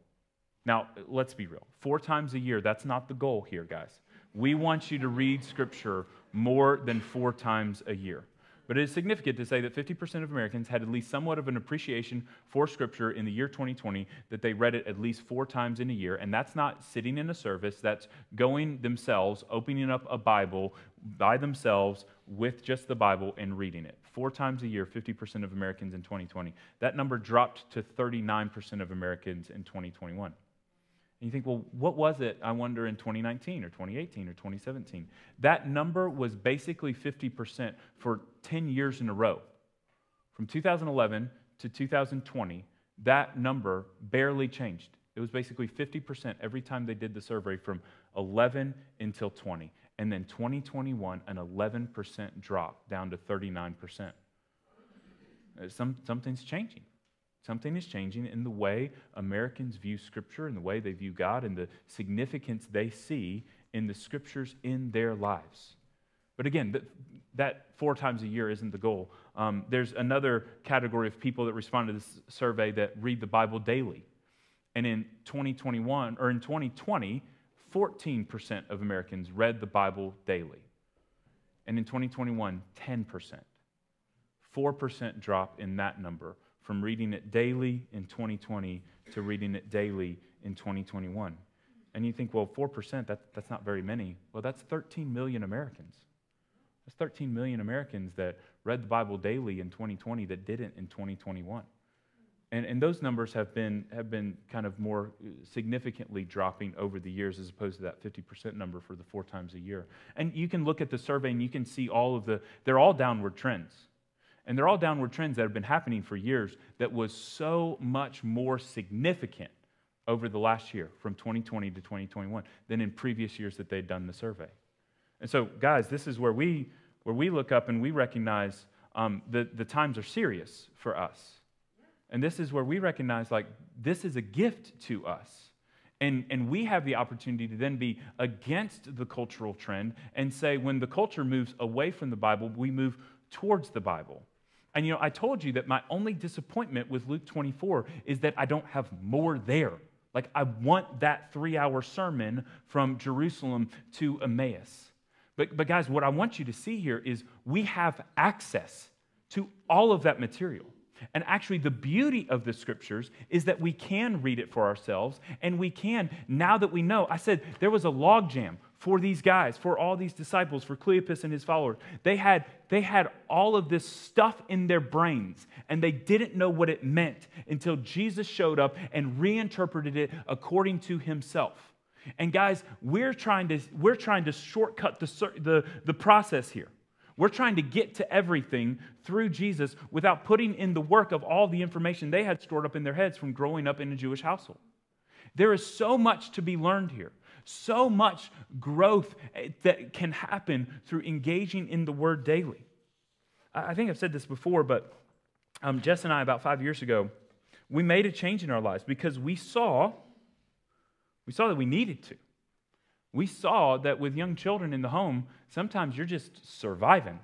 Now, let's be real. Four times a year, that's not the goal here, guys. We want you to read Scripture more than four times a year. But it is significant to say that 50% of Americans had at least somewhat of an appreciation for Scripture in the year 2020, that they read it at least four times in a year. And that's not sitting in a service, that's going themselves, opening up a Bible by themselves with just the Bible and reading it. Four times a year, 50% of Americans in 2020. That number dropped to 39% of Americans in 2021. And you think, well, what was it, I wonder, in 2019 or 2018 or 2017? That number was basically 50% for 10 years in a row. From 2011 to 2020, that number barely changed. It was basically 50% every time they did the survey from 11 until 20. And then 2021, an 11% drop down to 39%. Uh, some, something's changing. Something is changing in the way Americans view Scripture and the way they view God and the significance they see in the Scriptures in their lives. But again, that, that four times a year isn't the goal. Um, there's another category of people that respond to this survey that read the Bible daily. And in 2021, or in 2020, 14% of Americans read the Bible daily. And in 2021, 10%. 4% drop in that number from reading it daily in 2020 to reading it daily in 2021. And you think, well, 4%, that, that's not very many. Well, that's 13 million Americans. That's 13 million Americans that read the Bible daily in 2020 that didn't in 2021. And, and those numbers have been, have been kind of more uh, significantly dropping over the years as opposed to that 50% number for the four times a year. And you can look at the survey and you can see all of the, they're all downward trends. And they're all downward trends that have been happening for years that was so much more significant over the last year from 2020 to 2021 than in previous years that they'd done the survey. And so, guys, this is where we, where we look up and we recognize um, the, the times are serious for us. And this is where we recognize, like, this is a gift to us. And, and we have the opportunity to then be against the cultural trend and say, when the culture moves away from the Bible, we move towards the Bible. And you know, I told you that my only disappointment with Luke 24 is that I don't have more there. Like, I want that three hour sermon from Jerusalem to Emmaus. But, but, guys, what I want you to see here is we have access to all of that material. And actually, the beauty of the scriptures is that we can read it for ourselves, and we can, now that we know, I said there was a logjam for these guys, for all these disciples, for Cleopas and his followers. They had, they had all of this stuff in their brains, and they didn't know what it meant until Jesus showed up and reinterpreted it according to himself. And guys, we're trying to, we're trying to shortcut the, the, the process here. We're trying to get to everything through Jesus without putting in the work of all the information they had stored up in their heads from growing up in a Jewish household. There is so much to be learned here so much growth eh, that can happen through engaging in the word daily. I think I've said this before, but um, Jess and I, about five years ago, we made a change in our lives because we saw, we saw that we needed to. We saw that with young children in the home, sometimes you're just surviving.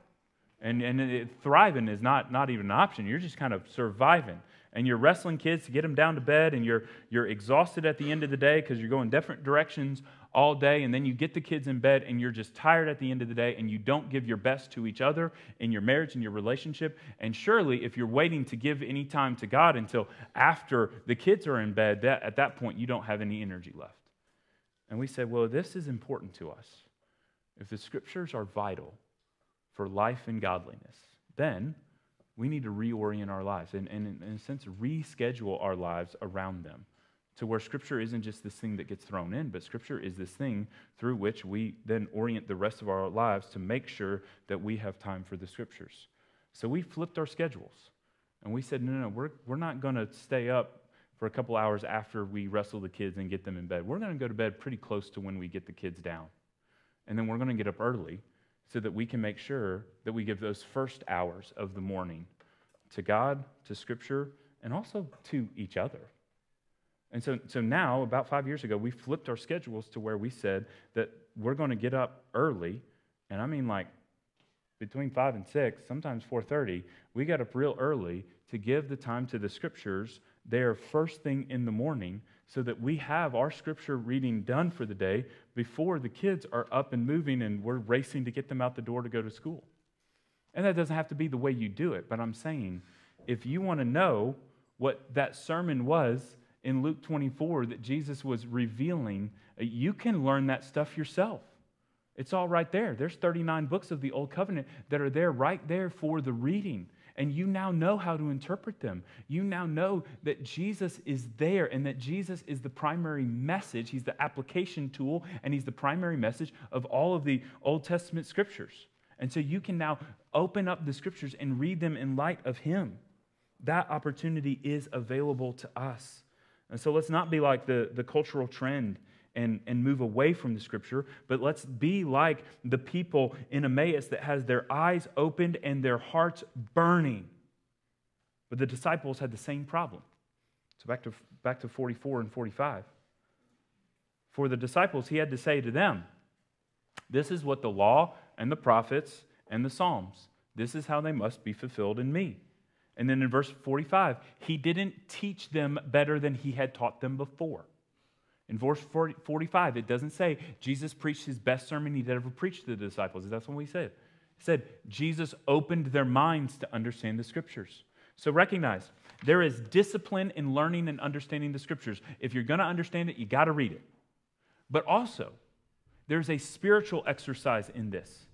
And, and it, thriving is not, not even an option. You're just kind of surviving and you're wrestling kids to get them down to bed and you're, you're exhausted at the end of the day because you're going different directions all day and then you get the kids in bed and you're just tired at the end of the day and you don't give your best to each other in your marriage and your relationship. And surely if you're waiting to give any time to god until after the kids are in bed that, at that point you don't have any energy left. And we said well this is important to us. If the scriptures are vital for life and godliness then we need to reorient our lives and, and, in a sense, reschedule our lives around them to where Scripture isn't just this thing that gets thrown in, but Scripture is this thing through which we then orient the rest of our lives to make sure that we have time for the Scriptures. So we flipped our schedules and we said, no, no, no we're, we're not going to stay up for a couple hours after we wrestle the kids and get them in bed. We're going to go to bed pretty close to when we get the kids down. And then we're going to get up early so that we can make sure that we give those first hours of the morning to God, to Scripture, and also to each other. And so, so now, about five years ago, we flipped our schedules to where we said that we're going to get up early, and I mean like between 5 and 6, sometimes 4.30, we got up real early to give the time to the Scriptures there first thing in the morning so that we have our scripture reading done for the day before the kids are up and moving and we're racing to get them out the door to go to school. And that doesn't have to be the way you do it, but I'm saying if you want to know what that sermon was in Luke 24 that Jesus was revealing, uh, you can learn that stuff yourself. It's all right there. There's 39 books of the Old Covenant that are there right there for the reading. And you now know how to interpret them. You now know that Jesus is there and that Jesus is the primary message. He's the application tool and he's the primary message of all of the Old Testament scriptures. And so you can now open up the scriptures and read them in light of him. That opportunity is available to us. And so let's not be like the, the cultural trend and, and move away from the scripture, but let's be like the people in Emmaus that has their eyes opened and their hearts burning. But the disciples had the same problem. So back to, back to 44 and 45. For the disciples, he had to say to them, This is what the law and the prophets and the Psalms, this is how they must be fulfilled in me. And then in verse 45, he didn't teach them better than he had taught them before. In verse 40, 45, it doesn't say Jesus preached his best sermon he'd ever preached to the disciples. That's what we said. It said Jesus opened their minds to understand the scriptures. So recognize there is discipline in learning and understanding the scriptures. If you're going to understand it, you got to read it. But also, there's a spiritual exercise in this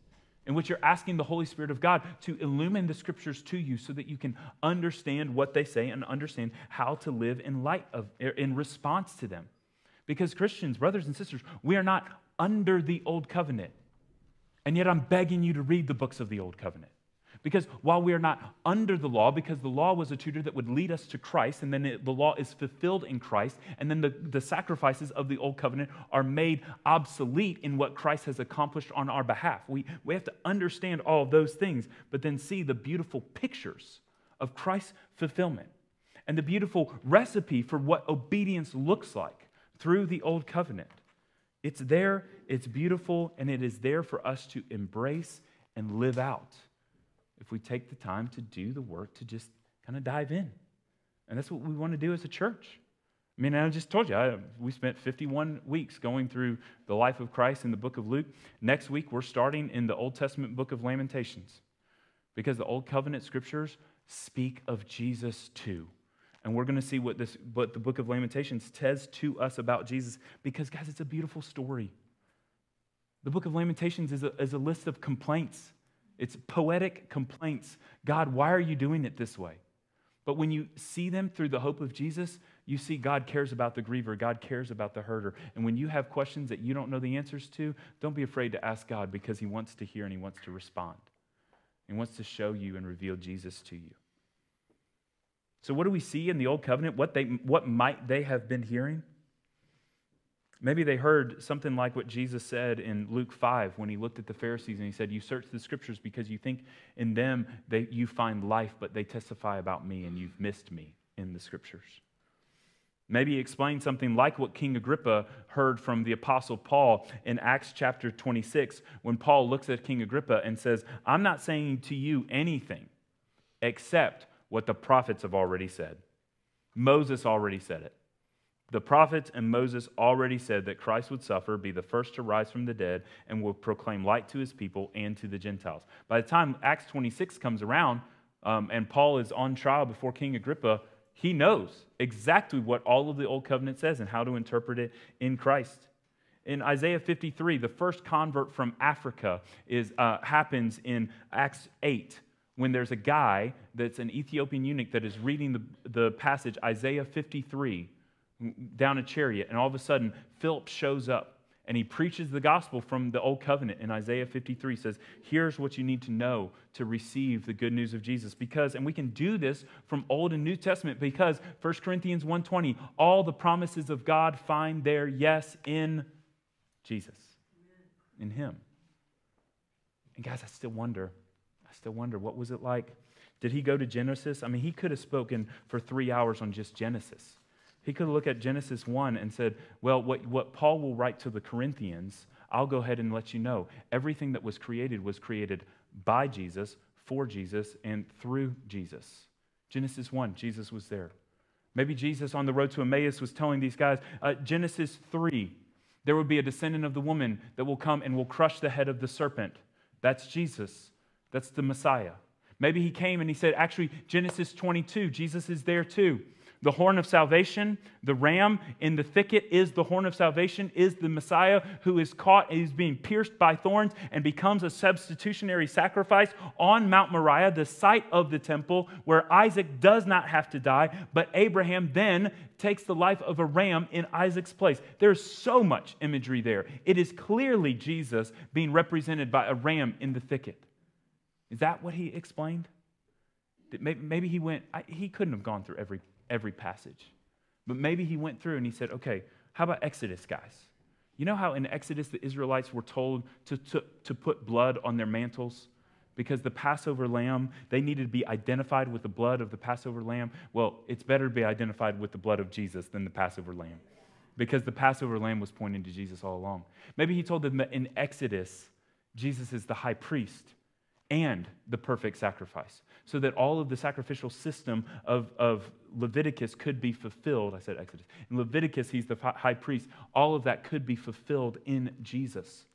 in which you're asking the Holy Spirit of God to illumine the scriptures to you so that you can understand what they say and understand how to live in light of in response to them. Because Christians, brothers and sisters, we are not under the old covenant. And yet I'm begging you to read the books of the old covenant. Because while we are not under the law, because the law was a tutor that would lead us to Christ, and then it, the law is fulfilled in Christ, and then the, the sacrifices of the old covenant are made obsolete in what Christ has accomplished on our behalf. We, we have to understand all of those things, but then see the beautiful pictures of Christ's fulfillment and the beautiful recipe for what obedience looks like through the old covenant. It's there, it's beautiful, and it is there for us to embrace and live out if we take the time to do the work to just kind of dive in. And that's what we want to do as a church. I mean, I just told you, I, we spent 51 weeks going through the life of Christ in the book of Luke. Next week, we're starting in the Old Testament book of Lamentations because the Old Covenant scriptures speak of Jesus too. And we're going to see what, this, what the book of Lamentations says to us about Jesus because, guys, it's a beautiful story. The book of Lamentations is a, is a list of complaints it's poetic complaints. God, why are you doing it this way? But when you see them through the hope of Jesus, you see God cares about the griever, God cares about the herder. And when you have questions that you don't know the answers to, don't be afraid to ask God because He wants to hear and He wants to respond. He wants to show you and reveal Jesus to you. So, what do we see in the Old Covenant? What, they, what might they have been hearing? Maybe they heard something like what Jesus said in Luke 5 when he looked at the Pharisees and he said, You search the scriptures because you think in them that you find life, but they testify about me and you've missed me in the scriptures. Maybe he explained something like what King Agrippa heard from the Apostle Paul in Acts chapter 26 when Paul looks at King Agrippa and says, I'm not saying to you anything except what the prophets have already said. Moses already said it. The prophets and Moses already said that Christ would suffer, be the first to rise from the dead, and will proclaim light to his people and to the Gentiles. By the time Acts 26 comes around um, and Paul is on trial before King Agrippa, he knows exactly what all of the Old Covenant says and how to interpret it in Christ. In Isaiah 53, the first convert from Africa is, uh, happens in Acts 8 when there's a guy that's an Ethiopian eunuch that is reading the, the passage, Isaiah 53 down a chariot, and all of a sudden, Philip shows up and he preaches the gospel from the old covenant in Isaiah 53 says, Here's what you need to know to receive the good news of Jesus. Because, and we can do this from Old and New Testament because 1 Corinthians 1:20, all the promises of God find their yes in Jesus. In Him. And guys, I still wonder, still wonder, what was it like? Did he go to Genesis? I mean, he could have spoken for three hours on just Genesis. He could look at Genesis 1 and said, Well, what, what Paul will write to the Corinthians, I'll go ahead and let you know. Everything that was created was created by Jesus, for Jesus, and through Jesus. Genesis 1, Jesus was there. Maybe Jesus on the road to Emmaus was telling these guys, uh, Genesis 3, there will be a descendant of the woman that will come and will crush the head of the serpent. That's Jesus. That's the Messiah. Maybe he came and he said, actually, Genesis 22, Jesus is there too. The horn of salvation, the ram in the thicket is the horn of salvation, is the Messiah who is caught and is being pierced by thorns and becomes a substitutionary sacrifice on Mount Moriah, the site of the temple where Isaac does not have to die, but Abraham then takes the life of a ram in Isaac's place. There's so much imagery there. It is clearly Jesus being represented by a ram in the thicket. Is that what he explained? Maybe he went, he couldn't have gone through every, every passage. But maybe he went through and he said, okay, how about Exodus, guys? You know how in Exodus the Israelites were told to, to, to put blood on their mantles? Because the Passover lamb, they needed to be identified with the blood of the Passover lamb. Well, it's better to be identified with the blood of Jesus than the Passover lamb. Because the Passover lamb was pointing to Jesus all along. Maybe he told them that in Exodus, Jesus is the high priest and the perfect sacrifice, so that all of the sacrificial system of, of Leviticus could be fulfilled. I said Exodus. In Leviticus, he's the high priest. All of that could be fulfilled in Jesus.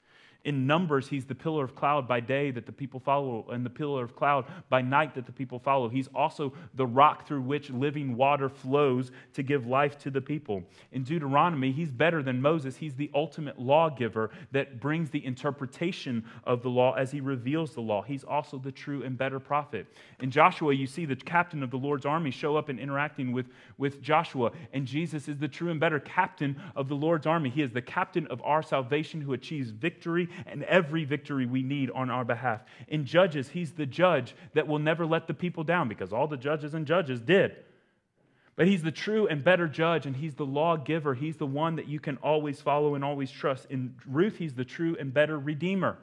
In Numbers, he's the pillar of cloud by day that the people follow, and the pillar of cloud by night that the people follow. He's also the rock through which living water flows to give life to the people. In Deuteronomy, he's better than Moses. He's the ultimate lawgiver that brings the interpretation of the law as he reveals the law. He's also the true and better prophet. In Joshua, you see the captain of the Lord's army show up and interacting with, with Joshua, and Jesus is the true and better captain of the Lord's army. He is the captain of our salvation who achieves victory and every victory we need on our behalf. In Judges, he's the judge that will never let the people down because all the judges and judges did. But he's the true and better judge, and he's the lawgiver. He's the one that you can always follow and always trust. In Ruth, he's the true and better redeemer.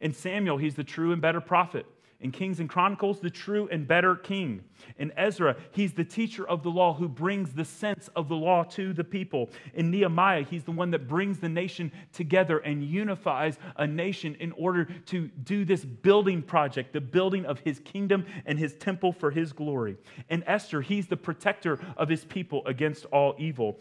In Samuel, he's the true and better prophet. In Kings and Chronicles, the true and better king. In Ezra, he's the teacher of the law who brings the sense of the law to the people. In Nehemiah, he's the one that brings the nation together and unifies a nation in order to do this building project, the building of his kingdom and his temple for his glory. In Esther, he's the protector of his people against all evil.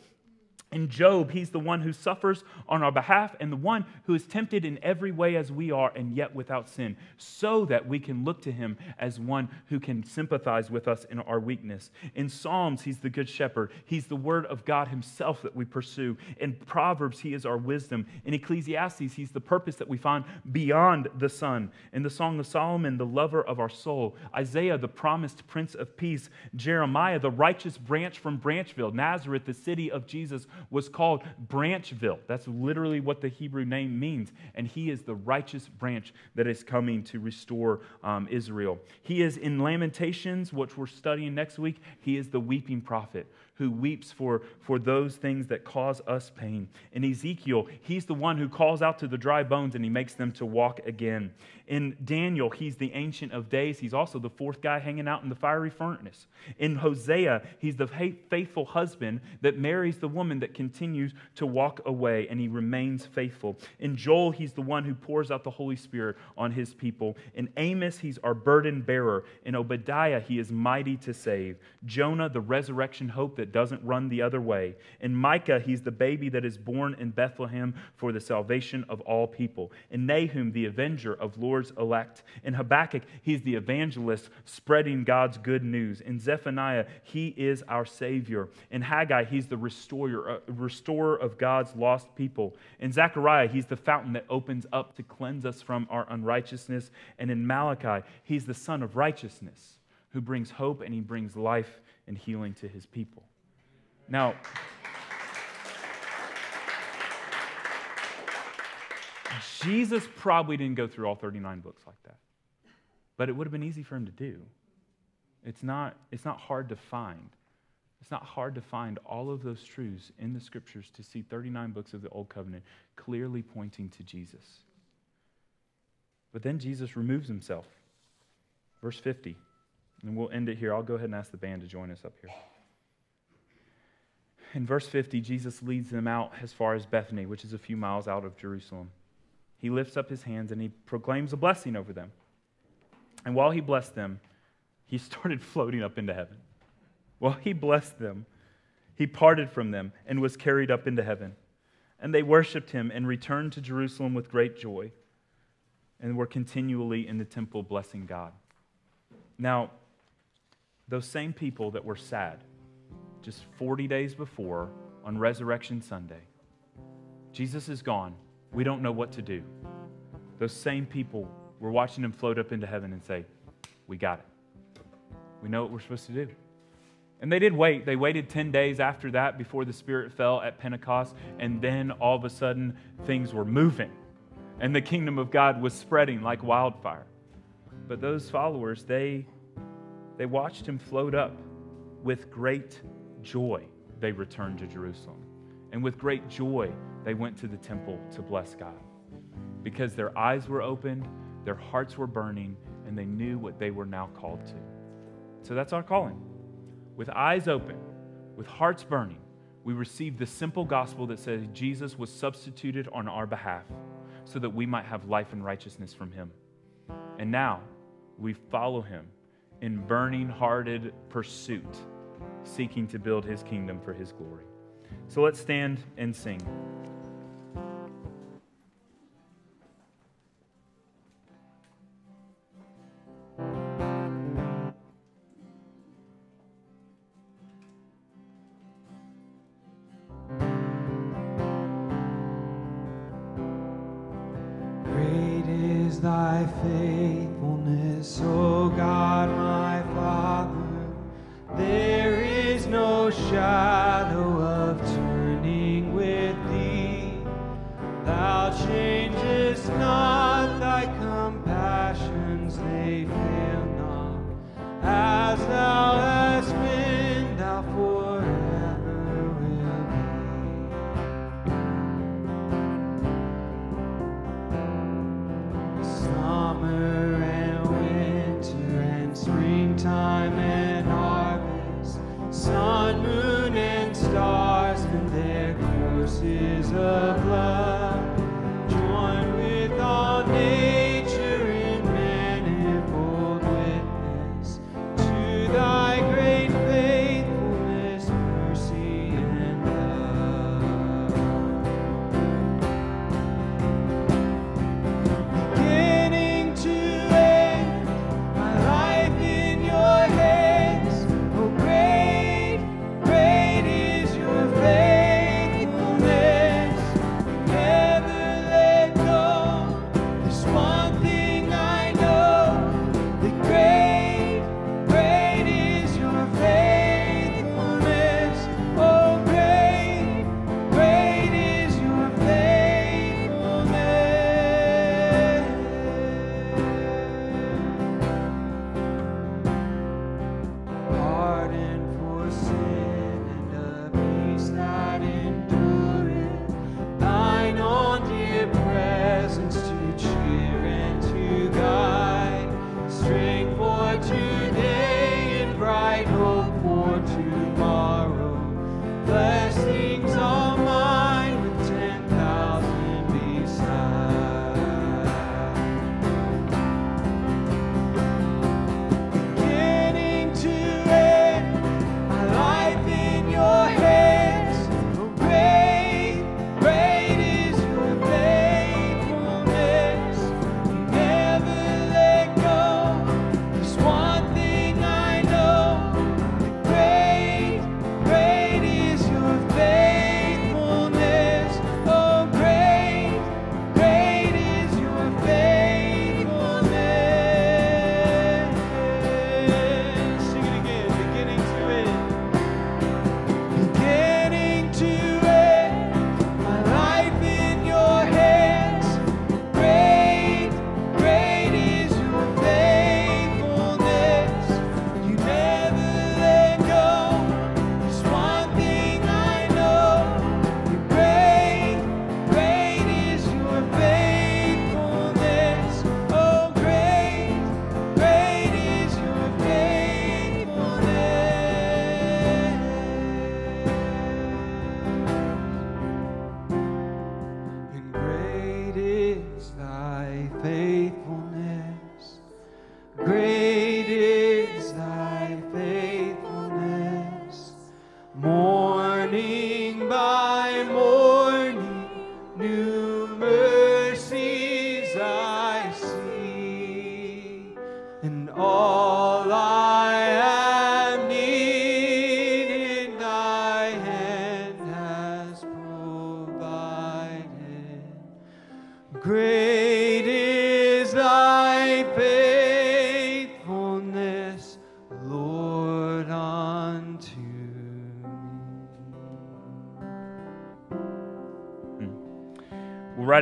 In Job, he's the one who suffers on our behalf and the one who is tempted in every way as we are and yet without sin, so that we can look to him as one who can sympathize with us in our weakness. In Psalms, he's the good shepherd. He's the word of God himself that we pursue. In Proverbs, he is our wisdom. In Ecclesiastes, he's the purpose that we find beyond the sun. In the Song of Solomon, the lover of our soul. Isaiah, the promised prince of peace. Jeremiah, the righteous branch from Branchville. Nazareth, the city of Jesus was called Branchville. That's literally what the Hebrew name means. And he is the righteous branch that is coming to restore um, Israel. He is in Lamentations, which we're studying next week, he is the weeping prophet who weeps for, for those things that cause us pain. In Ezekiel, he's the one who calls out to the dry bones and he makes them to walk again. In Daniel, he's the Ancient of Days. He's also the fourth guy hanging out in the fiery furnace. In Hosea, he's the faithful husband that marries the woman that continues to walk away and he remains faithful. In Joel, he's the one who pours out the Holy Spirit on his people. In Amos, he's our burden bearer. In Obadiah, he is mighty to save. Jonah, the resurrection hope that doesn't run the other way. In Micah, he's the baby that is born in Bethlehem for the salvation of all people. In Nahum, the avenger of Lord's elect. In Habakkuk, he's the evangelist spreading God's good news. In Zephaniah, he is our Savior. In Haggai, he's the restorer, uh, restorer of God's lost people. In Zechariah, he's the fountain that opens up to cleanse us from our unrighteousness. And in Malachi, he's the Son of righteousness who brings hope and he brings life and healing to his people. Now, Jesus probably didn't go through all 39 books like that, but it would have been easy for him to do. It's not, it's not hard to find. It's not hard to find all of those truths in the scriptures to see 39 books of the Old Covenant clearly pointing to Jesus. But then Jesus removes himself. Verse 50. And we'll end it here. I'll go ahead and ask the band to join us up here in verse 50, Jesus leads them out as far as Bethany, which is a few miles out of Jerusalem. He lifts up his hands and he proclaims a blessing over them. And while he blessed them, he started floating up into heaven. While he blessed them, he parted from them and was carried up into heaven. And they worshiped him and returned to Jerusalem with great joy. and were continually in the temple blessing God. Now, those same people that were sad just 40 days before on Resurrection Sunday, Jesus is gone. We don't know what to do. Those same people were watching him float up into heaven and say, We got it. We know what we're supposed to do. And they did wait. They waited 10 days after that before the Spirit fell at Pentecost. And then all of a sudden, things were moving. And the kingdom of God was spreading like wildfire. But those followers, they, they watched him float up with great joy. They returned to Jerusalem. And with great joy, they went to the temple to bless God. Because their eyes were opened, their hearts were burning, and they knew what they were now called to. So that's our calling with eyes open, with hearts burning, we receive the simple gospel that says Jesus was substituted on our behalf so that we might have life and righteousness from him. And now we follow him in burning hearted pursuit, seeking to build his kingdom for his glory. So let's stand and sing.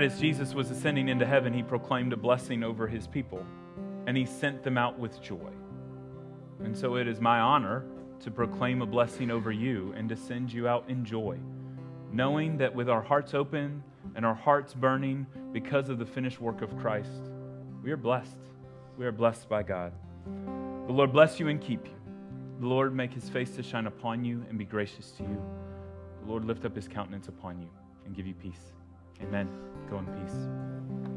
As Jesus was ascending into heaven, he proclaimed a blessing over his people, and he sent them out with joy. And so it is my honor to proclaim a blessing over you and to send you out in joy, knowing that with our hearts open and our hearts burning because of the finished work of Christ, we are blessed. We are blessed by God. The Lord bless you and keep you. The Lord make his face to shine upon you and be gracious to you. The Lord lift up his countenance upon you and give you peace. Amen. Go in peace.